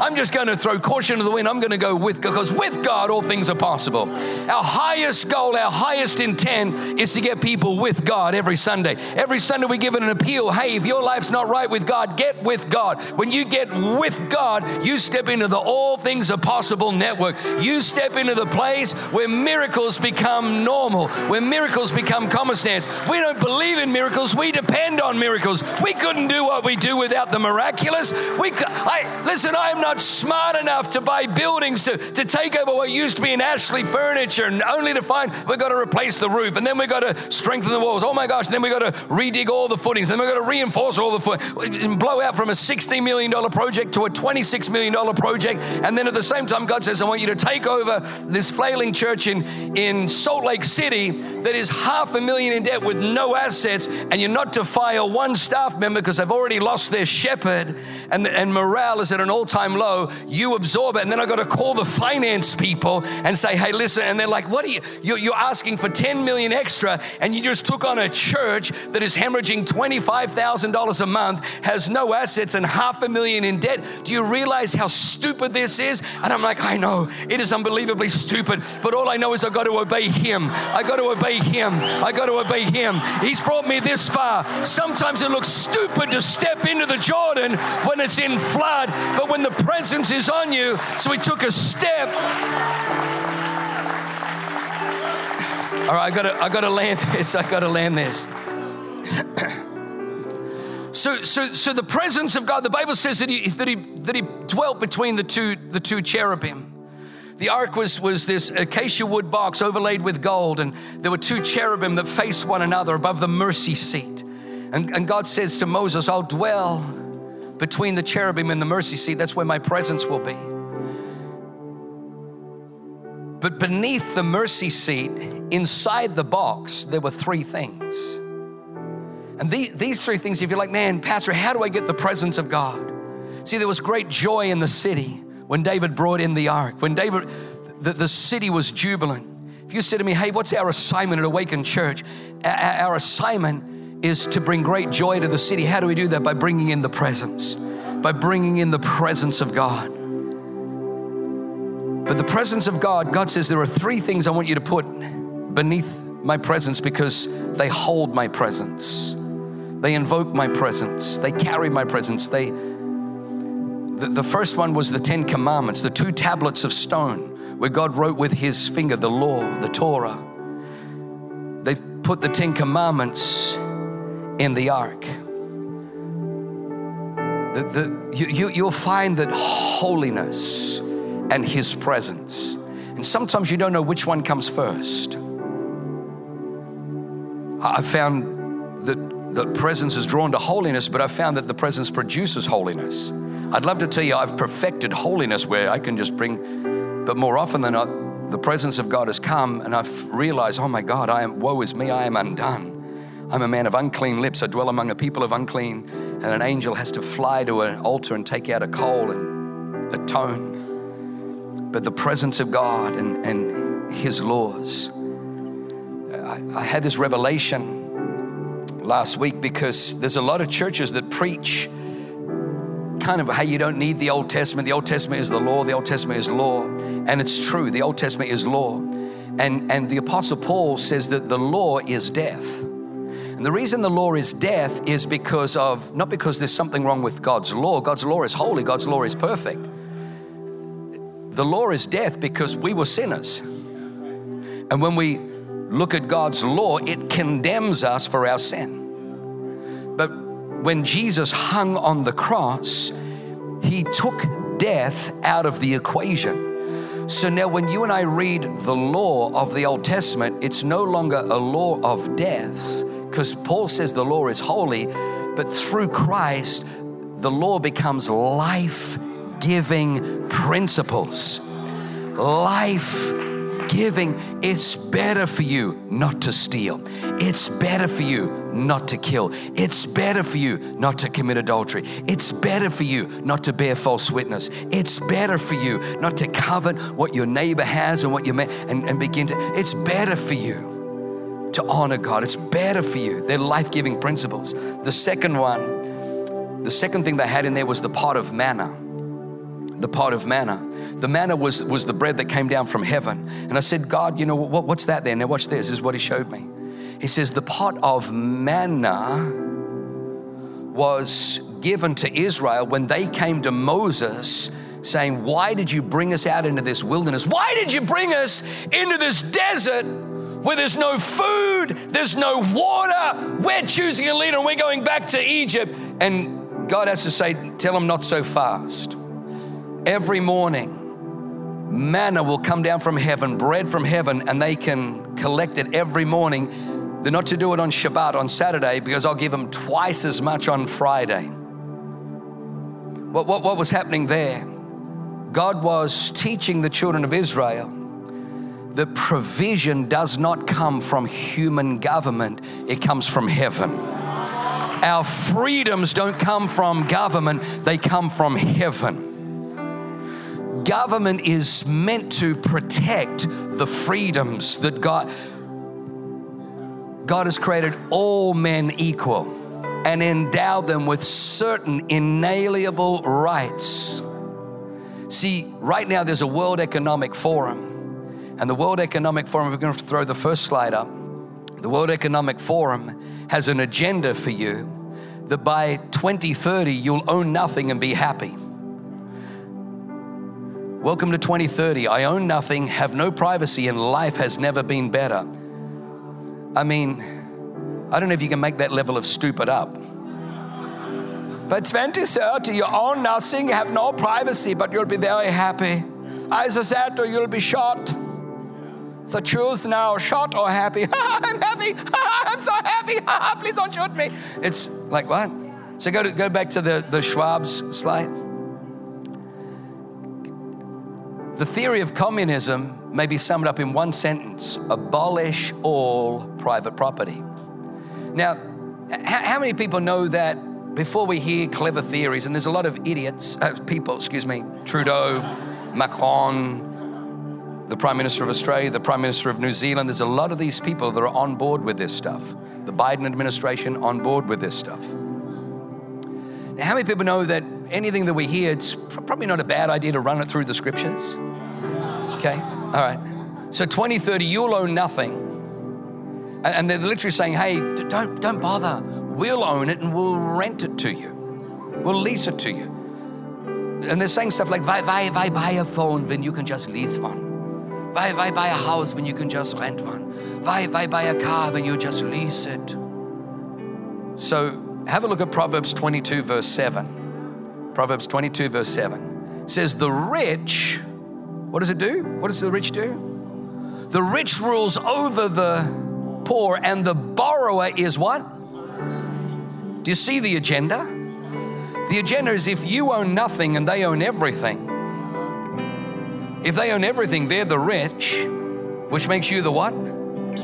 I'm just going to throw caution to the wind. I'm going to go with God because with God, all things are possible. Our highest goal, our highest intent is to get people with God every Sunday. Every Sunday, we give it an appeal hey, if your life's not right with God, get with God. When you get with God, you step into the All Things Are Possible network. You step into the place where miracles become normal, where miracles become common sense. We don't believe in miracles, we depend on miracles. We couldn't do what we do without the miraculous. We, I, listen, I am not not smart enough to buy buildings to, to take over what used to be an Ashley furniture, and only to find we've got to replace the roof, and then we've got to strengthen the walls. Oh my gosh, then we've got to redig all the footings, then we've got to reinforce all the foot and blow out from a $60 million project to a $26 million project. And then at the same time, God says, I want you to take over this flailing church in, in Salt Lake City that is half a million in debt with no assets, and you're not to fire one staff member because they've already lost their shepherd, and, and morale is at an all time low, you absorb it. And then I got to call the finance people and say, hey, listen. And they're like, what are you? You're asking for 10 million extra, and you just took on a church that is hemorrhaging $25,000 a month, has no assets, and half a million in debt. Do you realize how stupid this is? And I'm like, I know, it is unbelievably stupid, but all I know is I got to obey Him. I got to obey Him. I got to obey Him. He's brought me this far. Sometimes it looks stupid to step into the Jordan when it's in flood, but when the presence is on you. So he took a step. All right, I gotta, I gotta land *laughs* this. I gotta land this. so, so, so the presence of God. The Bible says that he, that he, that he dwelt between the two, the two cherubim. The ark was, was this acacia wood box overlaid with gold, and there were two cherubim that faced one another above the mercy seat. And, and God says to Moses, I'll dwell between the cherubim and the mercy seat, that's where my presence will be. But beneath the mercy seat, inside the box, there were three things. And the, these three things, if you're like, man, Pastor, how do I get the presence of God? See, there was great joy in the city when David brought in the ark. When David, the, the city was jubilant. If you said to me, hey, what's our assignment at Awaken Church? Our, our assignment is to bring great joy to the city. How do we do that? By bringing in the presence, by bringing in the presence of God. But the presence of God, God says there are three things I want you to put beneath my presence because they hold my presence. They invoke my presence. They carry my presence. They the, the first one was the 10 commandments, the two tablets of stone where God wrote with his finger the law, the Torah. They've put the 10 commandments in the ark. The, the, you, you, you'll find that holiness and His presence, and sometimes you don't know which one comes first. I found that the presence is drawn to holiness, but I found that the presence produces holiness. I'd love to tell you I've perfected holiness where I can just bring, but more often than not, the presence of God has come and I've realized, oh my God, I am, woe is me, I am undone. I'm a man of unclean lips. I dwell among a people of unclean. And an angel has to fly to an altar and take out a coal and atone. But the presence of God and, and His laws. I, I had this revelation last week because there's a lot of churches that preach kind of how you don't need the Old Testament. The Old Testament is the law, the Old Testament is law. And it's true, the Old Testament is law. And, and the Apostle Paul says that the law is death. And the reason the law is death is because of, not because there's something wrong with God's law. God's law is holy, God's law is perfect. The law is death because we were sinners. And when we look at God's law, it condemns us for our sin. But when Jesus hung on the cross, he took death out of the equation. So now, when you and I read the law of the Old Testament, it's no longer a law of death, because Paul says the law is holy, but through Christ, the law becomes life giving principles. Life giving, it's better for you not to steal. It's better for you not to kill. It's better for you not to commit adultery. It's better for you not to bear false witness. It's better for you not to covet what your neighbor has and what you and, and begin to, it's better for you to honor God. It's better for you. They're life giving principles. The second one, the second thing they had in there was the pot of manna the pot of manna. The manna was, was the bread that came down from heaven. And I said, God, you know, what, what's that there? Now, watch this. This is what he showed me. He says, the pot of manna was given to Israel when they came to Moses saying, Why did you bring us out into this wilderness? Why did you bring us into this desert where there's no food, there's no water? We're choosing a leader and we're going back to Egypt. And God has to say, Tell them not so fast. Every morning, manna will come down from heaven, bread from heaven, and they can collect it every morning. They're not to do it on Shabbat, on Saturday, because I'll give them twice as much on Friday. What, what, what was happening there? God was teaching the children of Israel that provision does not come from human government, it comes from heaven. Our freedoms don't come from government, they come from heaven government is meant to protect the freedoms that God God has created all men equal and endowed them with certain inalienable rights. See, right now there's a World Economic Forum, and the World Economic Forum, we're going to throw the first slide up. The World Economic Forum has an agenda for you that by 2030 you'll own nothing and be happy. Welcome to 2030. I own nothing, have no privacy, and life has never been better. I mean, I don't know if you can make that level of stupid up. But 2030, you own nothing, have no privacy, but you'll be very happy. As a setter, you'll be shot. So choose now, shot or happy. *laughs* I'm happy. *laughs* I'm so happy. *laughs* Please don't shoot me. It's like what? So go to, go back to the, the Schwab's slide. The theory of communism may be summed up in one sentence abolish all private property. Now, how many people know that before we hear clever theories, and there's a lot of idiots, uh, people, excuse me, Trudeau, Macron, the Prime Minister of Australia, the Prime Minister of New Zealand, there's a lot of these people that are on board with this stuff. The Biden administration on board with this stuff. Now, how many people know that anything that we hear, it's probably not a bad idea to run it through the scriptures? Okay, all right. So 2030, you'll own nothing. And they're literally saying, hey, don't, don't bother. We'll own it and we'll rent it to you. We'll lease it to you. And they're saying stuff like, why, why, why buy a phone when you can just lease one? Why, why buy a house when you can just rent one? Why, why buy a car when you just lease it? So have a look at Proverbs 22, verse 7. Proverbs 22, verse 7 it says, The rich what does it do? What does the rich do? The rich rules over the poor, and the borrower is what? Do you see the agenda? The agenda is if you own nothing and they own everything. If they own everything, they're the rich, which makes you the what?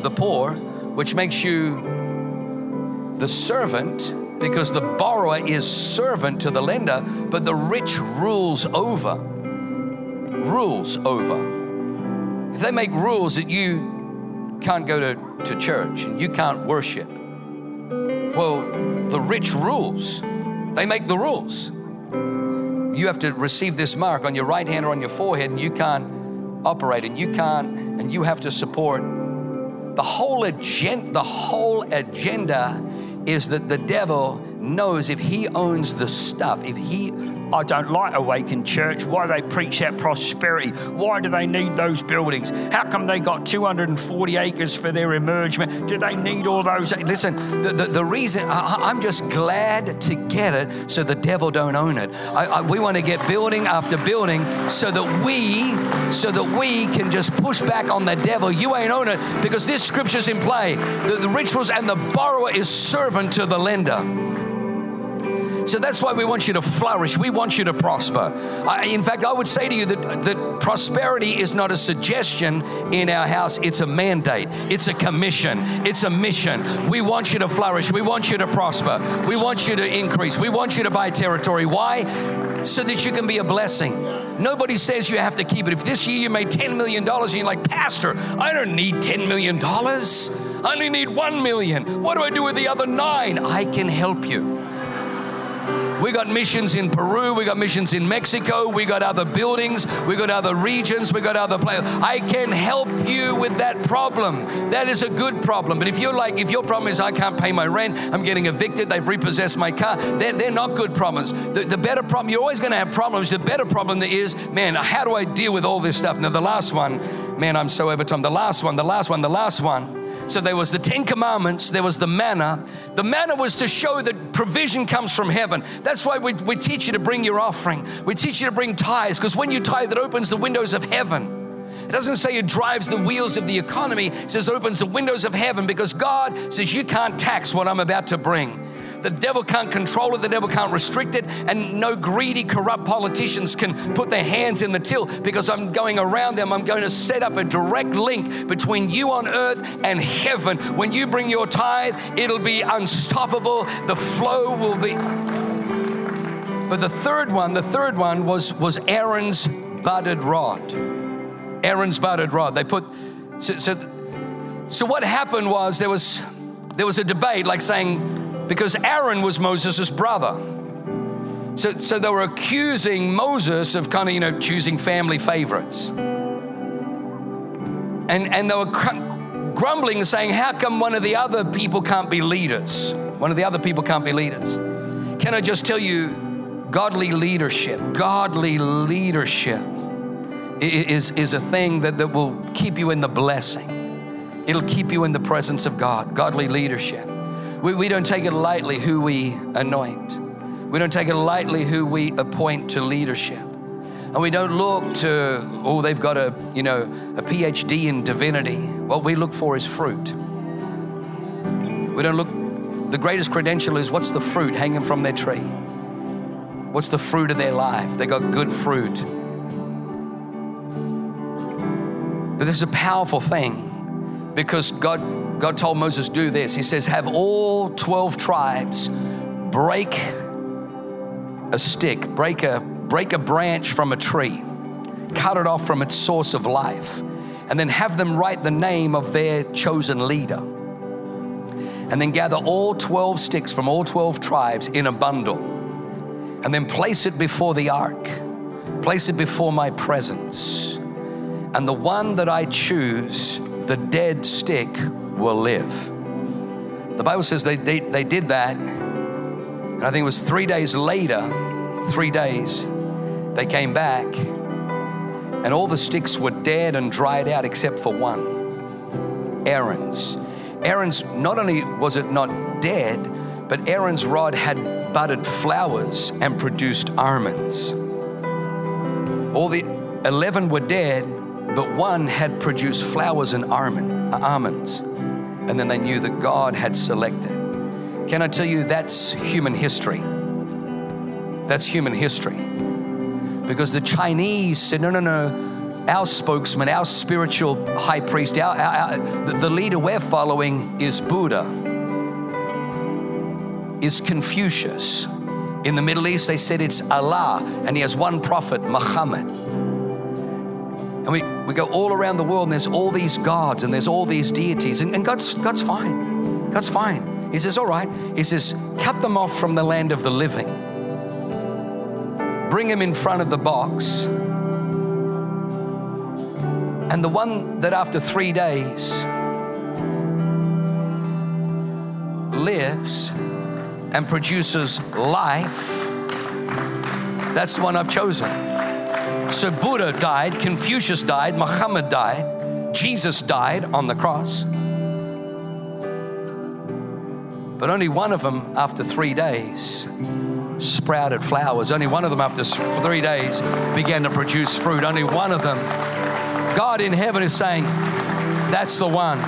The poor, which makes you the servant, because the borrower is servant to the lender, but the rich rules over rules over. If they make rules that you can't go to, to church and you can't worship, well, the rich rules. They make the rules. You have to receive this mark on your right hand or on your forehead, and you can't operate, and you can't, and you have to support. The whole agenda, the whole agenda is that the devil knows if he owns the stuff, if he I don't like Awakened Church. Why do they preach that prosperity? Why do they need those buildings? How come they got 240 acres for their emergement? Do they need all those? Listen, the, the, the reason I, am just glad to get it so the devil don't own it. I, I, we want to get building after building so that we, so that we can just push back on the devil. You ain't own it because this scripture's in play. The, the rituals and the borrower is servant to the lender. So that's why we want you to flourish. We want you to prosper. I, in fact, I would say to you that, that prosperity is not a suggestion in our house, it's a mandate, it's a commission, it's a mission. We want you to flourish. We want you to prosper. We want you to increase. We want you to buy territory. Why? So that you can be a blessing. Nobody says you have to keep it. If this year you made $10 million and you're like, Pastor, I don't need $10 million. I only need 1 million. What do I do with the other nine? I can help you. We got missions in Peru, we got missions in Mexico, we got other buildings, we got other regions, we got other places. I can help you with that problem. That is a good problem. But if you're like, if your problem is I can't pay my rent, I'm getting evicted, they've repossessed my car, they're, they're not good problems. The, the better problem, you're always going to have problems. The better problem is, man, how do I deal with all this stuff? Now, the last one, man, I'm so over time. The last one, the last one, the last one so there was the Ten Commandments, there was the manna. The manna was to show that provision comes from heaven. That's why we, we teach you to bring your offering. We teach you to bring tithes, because when you tithe, it opens the windows of heaven. It doesn't say it drives the wheels of the economy, it says it opens the windows of heaven because God says you can't tax what I'm about to bring. The devil can't control it, the devil can't restrict it, and no greedy, corrupt politicians can put their hands in the till because I'm going around them. I'm going to set up a direct link between you on earth and heaven. When you bring your tithe, it'll be unstoppable, the flow will be. But the third one, the third one was, was Aaron's budded rod. Aaron's budded rod. They put, so, so, so what happened was there was, there was a debate like saying, because Aaron was Moses' brother. So, so they were accusing Moses of kind of, you know, choosing family favorites. And, and they were grumbling and saying, How come one of the other people can't be leaders? One of the other people can't be leaders. Can I just tell you, godly leadership, godly leadership is, is a thing that, that will keep you in the blessing. It'll keep you in the presence of God, godly leadership. We, we don't take it lightly who we anoint. We don't take it lightly who we appoint to leadership. And we don't look to, oh, they've got a, you know, a PhD in divinity. What we look for is fruit. We don't look, the greatest credential is what's the fruit hanging from their tree? What's the fruit of their life? They got good fruit. But this is a powerful thing because God God told Moses, do this. He says, have all 12 tribes break a stick, break a, break a branch from a tree, cut it off from its source of life, and then have them write the name of their chosen leader. And then gather all 12 sticks from all 12 tribes in a bundle, and then place it before the ark, place it before my presence. And the one that I choose, the dead stick, will live. The Bible says they, they, they did that, and I think it was three days later, three days, they came back, and all the sticks were dead and dried out except for one Aaron's. Aaron's, not only was it not dead, but Aaron's rod had budded flowers and produced almonds. All the 11 were dead, but one had produced flowers and almond, almonds and then they knew that God had selected. Can I tell you that's human history? That's human history. Because the Chinese said, no, no, no, our spokesman, our spiritual high priest, our, our, our the, the leader we're following is Buddha, is Confucius. In the Middle East, they said it's Allah, and he has one prophet, Muhammad. And we, we go all around the world and there's all these gods and there's all these deities, and, and God's, God's fine. God's fine. He says, All right. He says, Cut them off from the land of the living, bring them in front of the box. And the one that after three days lives and produces life That's the one I've chosen. So Buddha died, Confucius died, Muhammad died, Jesus died on the cross. But only one of them, after three days, sprouted flowers. Only one of them, after three days, began to produce fruit. Only one of them. God in heaven is saying, That's the one.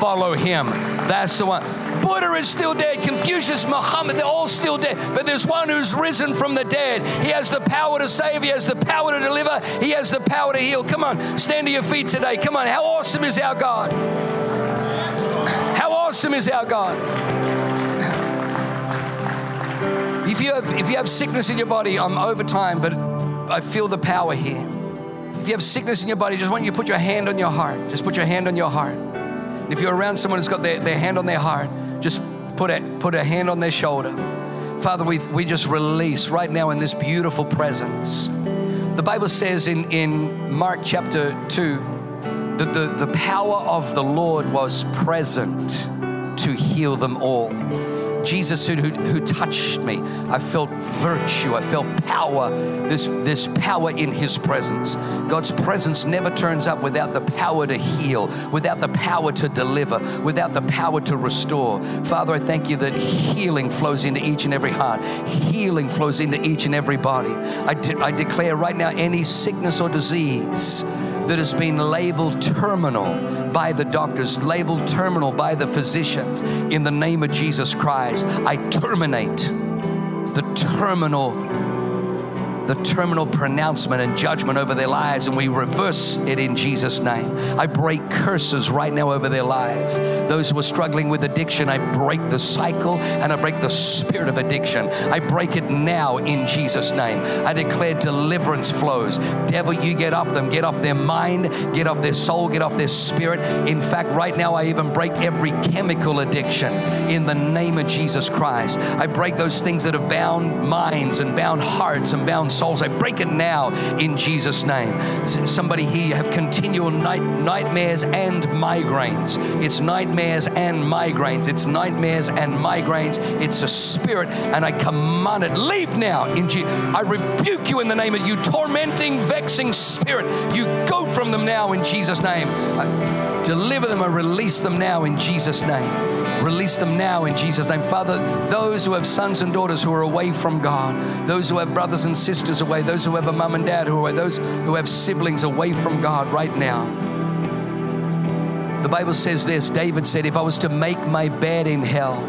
Follow him. That's the one. Buddha is still dead. Confucius, Muhammad, they're all still dead. But there's one who's risen from the dead. He has the power to save. He has the power to deliver. He has the power to heal. Come on, stand to your feet today. Come on, how awesome is our God? How awesome is our God? If you have, if you have sickness in your body, I'm over time, but I feel the power here. If you have sickness in your body, just want you to put your hand on your heart. Just put your hand on your heart. And if you're around someone who's got their, their hand on their heart, just put a, put a hand on their shoulder. Father, we, we just release right now in this beautiful presence. The Bible says in, in Mark chapter 2 that the, the power of the Lord was present to heal them all. Jesus who, who, who, touched me. I felt virtue. I felt power. This, this power in His presence. God's presence never turns up without the power to heal, without the power to deliver, without the power to restore. Father, I thank you that healing flows into each and every heart. Healing flows into each and every body. I, de- I declare right now any sickness or disease that has been labeled terminal by the doctors, labeled terminal by the physicians. In the name of Jesus Christ, I terminate the terminal the terminal pronouncement and judgment over their lives, and we reverse it in Jesus' name. I break curses right now over their life. Those who are struggling with addiction, I break the cycle and I break the spirit of addiction. I break it now in Jesus' name. I declare deliverance flows. Devil, you get off them, get off their mind, get off their soul, get off their spirit. In fact, right now, I even break every chemical addiction in the name of Jesus Christ. I break those things that have bound minds and bound hearts and bound souls. I break it now in Jesus' name. Somebody here have continual night, nightmares and migraines. It's nightmares and migraines. It's nightmares and migraines. It's a spirit, and I command it, leave now. In Je- I rebuke you in the name of you, tormenting, vexing spirit. You go from them now in Jesus' name. I deliver them and release them now in Jesus' name. Release them now in Jesus' name. Father, those who have sons and daughters who are away from God, those who have brothers and sisters away, those who have a mom and dad who are away, those who have siblings away from God right now. The Bible says this David said, If I was to make my bed in hell,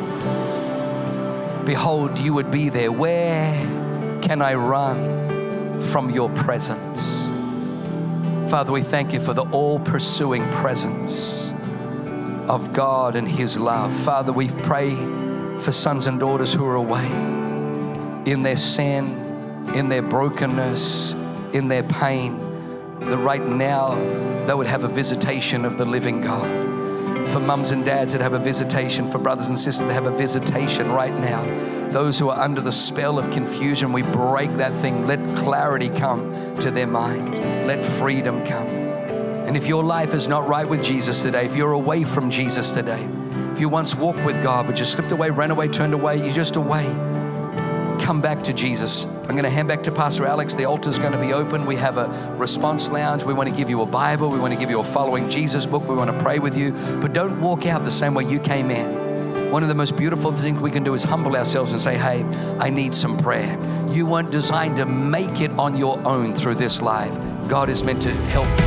behold, you would be there. Where can I run from your presence? Father, we thank you for the all pursuing presence of God and His love. Father, we pray for sons and daughters who are away in their sin, in their brokenness, in their pain, that right now they would have a visitation of the living God. For mums and dads that have a visitation, for brothers and sisters that have a visitation right now. Those who are under the spell of confusion, we break that thing. Let clarity come to their minds. Let freedom come. And if your life is not right with Jesus today, if you're away from Jesus today, if you once walked with God but just slipped away, ran away, turned away, you're just away, come back to Jesus. I'm going to hand back to Pastor Alex. The altar's going to be open. We have a response lounge. We want to give you a Bible. We want to give you a following Jesus book. We want to pray with you. But don't walk out the same way you came in. One of the most beautiful things we can do is humble ourselves and say, Hey, I need some prayer. You weren't designed to make it on your own through this life. God is meant to help.